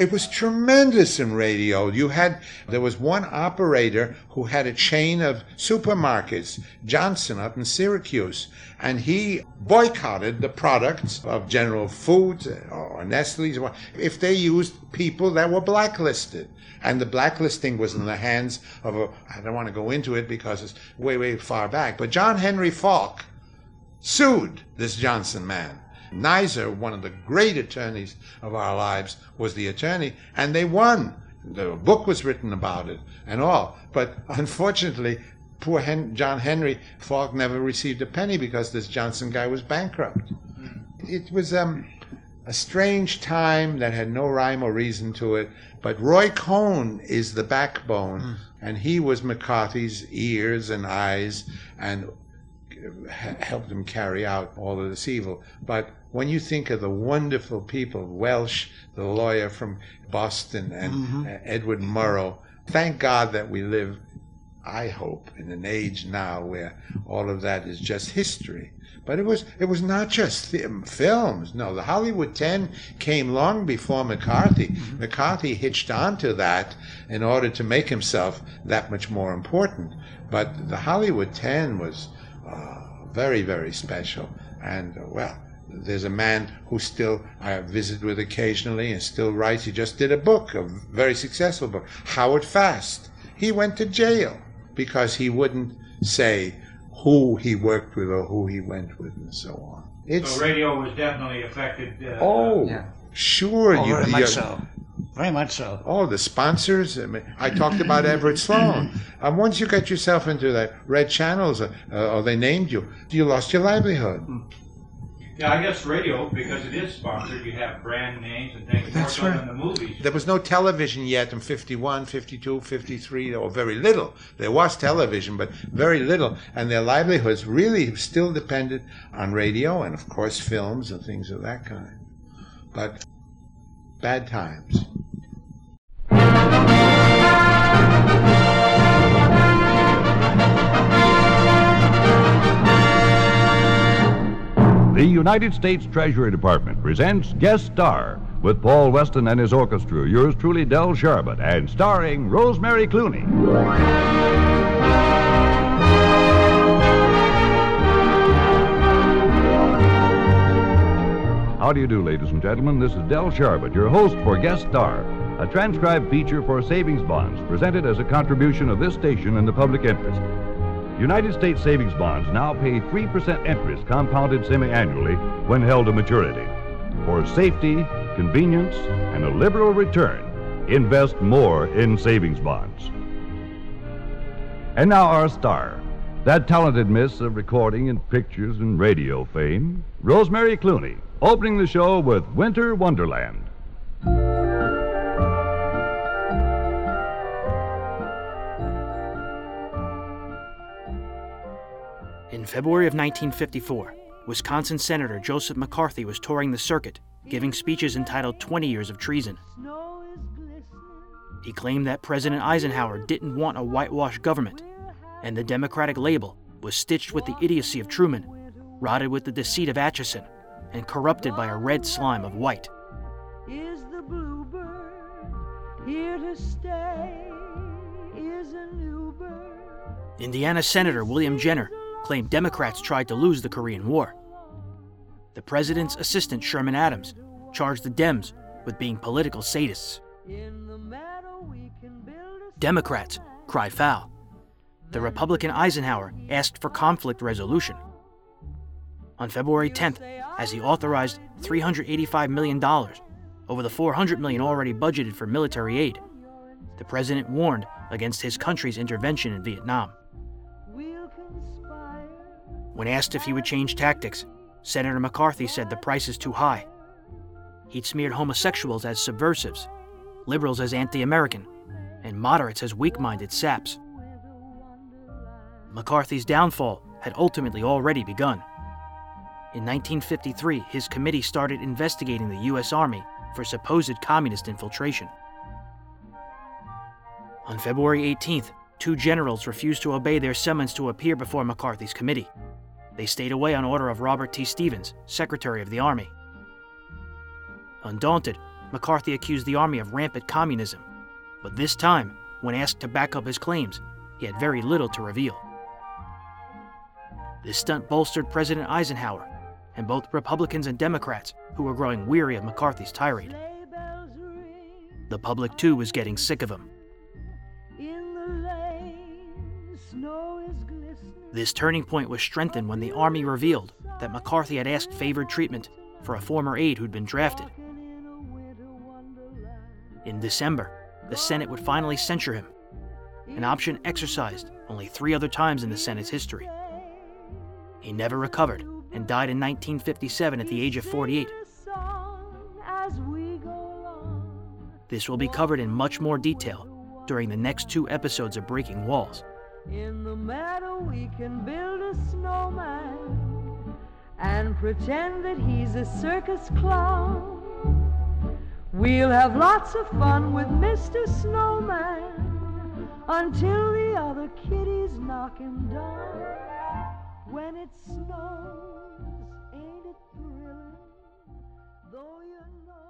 It was tremendous in radio. You had, there was one operator who had a chain of supermarkets, Johnson up in Syracuse, and he boycotted the products of General Foods uh, or Nestle's if they used people that were blacklisted. And the blacklisting was in the hands of a, I don't want to go into it because it's way, way far back, but John Henry Faulk sued this Johnson man Nizer, one of the great attorneys of our lives, was the attorney, and they won. The book was written about it and all. But unfortunately, poor Hen- John Henry Faulk never received a penny because this Johnson guy was bankrupt. It was um, a strange time that had no rhyme or reason to it. But Roy Cohn is the backbone, mm. and he was McCarthy's ears and eyes and helped him carry out all of this evil. But when you think of the wonderful people, Welch, the lawyer from Boston, and mm-hmm. Edward Murrow, thank God that we live, I hope, in an age now where all of that is just history. But it was it was not just films. No, the Hollywood Ten came long before McCarthy. Mm-hmm. McCarthy hitched onto that in order to make himself that much more important. But the Hollywood Ten was uh, very very special. And uh, well, there's a man who still I visit with occasionally and still writes. He just did a book, a very successful book, Howard Fast. He went to jail because he wouldn't say who he worked with or who he went with and so on. It's, so radio was definitely affected. Uh, oh, yeah. sure. Oh, you, very much so. Very much so. Oh, the sponsors. I, mean, I talked about Everett Sloan. Um, once you get yourself into the red channels, uh, uh, or they named you, you lost your livelihood. Hmm. Yeah, I guess radio, because it is sponsored, you have brand names and things. That's right. In the movies. There was no television yet in 51, 52, 53, or very little. There was television, but very little. And their livelihoods really still depended on radio and, of course, films and things of that kind. But bad times. The United States Treasury Department presents Guest Star with Paul Weston and his orchestra, yours truly, Del Sharbutt, and starring Rosemary Clooney. How do you do, ladies and gentlemen? This is Del Sharbutt, your host for Guest Star, a transcribed feature for savings bonds presented as a contribution of this station in the public interest. United States savings bonds now pay 3% interest compounded semi-annually when held to maturity. For safety, convenience, and a liberal return, invest more in savings bonds. And now our star, that talented miss of recording and pictures and radio fame, Rosemary Clooney, opening the show with Winter Wonderland. In February of 1954, Wisconsin Senator Joseph McCarthy was touring the circuit, giving speeches entitled 20 Years of Treason. He claimed that President Eisenhower didn't want a whitewashed government, and the Democratic label was stitched with the idiocy of Truman, rotted with the deceit of Acheson, and corrupted by a red slime of white. Is the bluebird here to stay? Is a new bird? Indiana Senator William Jenner claimed Democrats tried to lose the Korean War. The president's assistant, Sherman Adams, charged the Dems with being political sadists. Democrats cry foul. The Republican Eisenhower asked for conflict resolution. On February 10th, as he authorized $385 million over the 400 million already budgeted for military aid, the president warned against his country's intervention in Vietnam. When asked if he would change tactics, Senator McCarthy said the price is too high. He'd smeared homosexuals as subversives, liberals as anti American, and moderates as weak minded saps. McCarthy's downfall had ultimately already begun. In 1953, his committee started investigating the U.S. Army for supposed communist infiltration. On February 18th, two generals refused to obey their summons to appear before McCarthy's committee. They stayed away on order of Robert T. Stevens, Secretary of the Army. Undaunted, McCarthy accused the Army of rampant communism, but this time, when asked to back up his claims, he had very little to reveal. This stunt bolstered President Eisenhower, and both Republicans and Democrats, who were growing weary of McCarthy's tirade. The public, too, was getting sick of him. This turning point was strengthened when the Army revealed that McCarthy had asked favored treatment for a former aide who'd been drafted. In December, the Senate would finally censure him, an option exercised only three other times in the Senate's history. He never recovered and died in 1957 at the age of 48. This will be covered in much more detail during the next two episodes of Breaking Walls. In the meadow, we can build a snowman and pretend that he's a circus clown. We'll have lots of fun with Mr. Snowman until the other kitties knock him down. When it snows, ain't it thrilling? Though you know.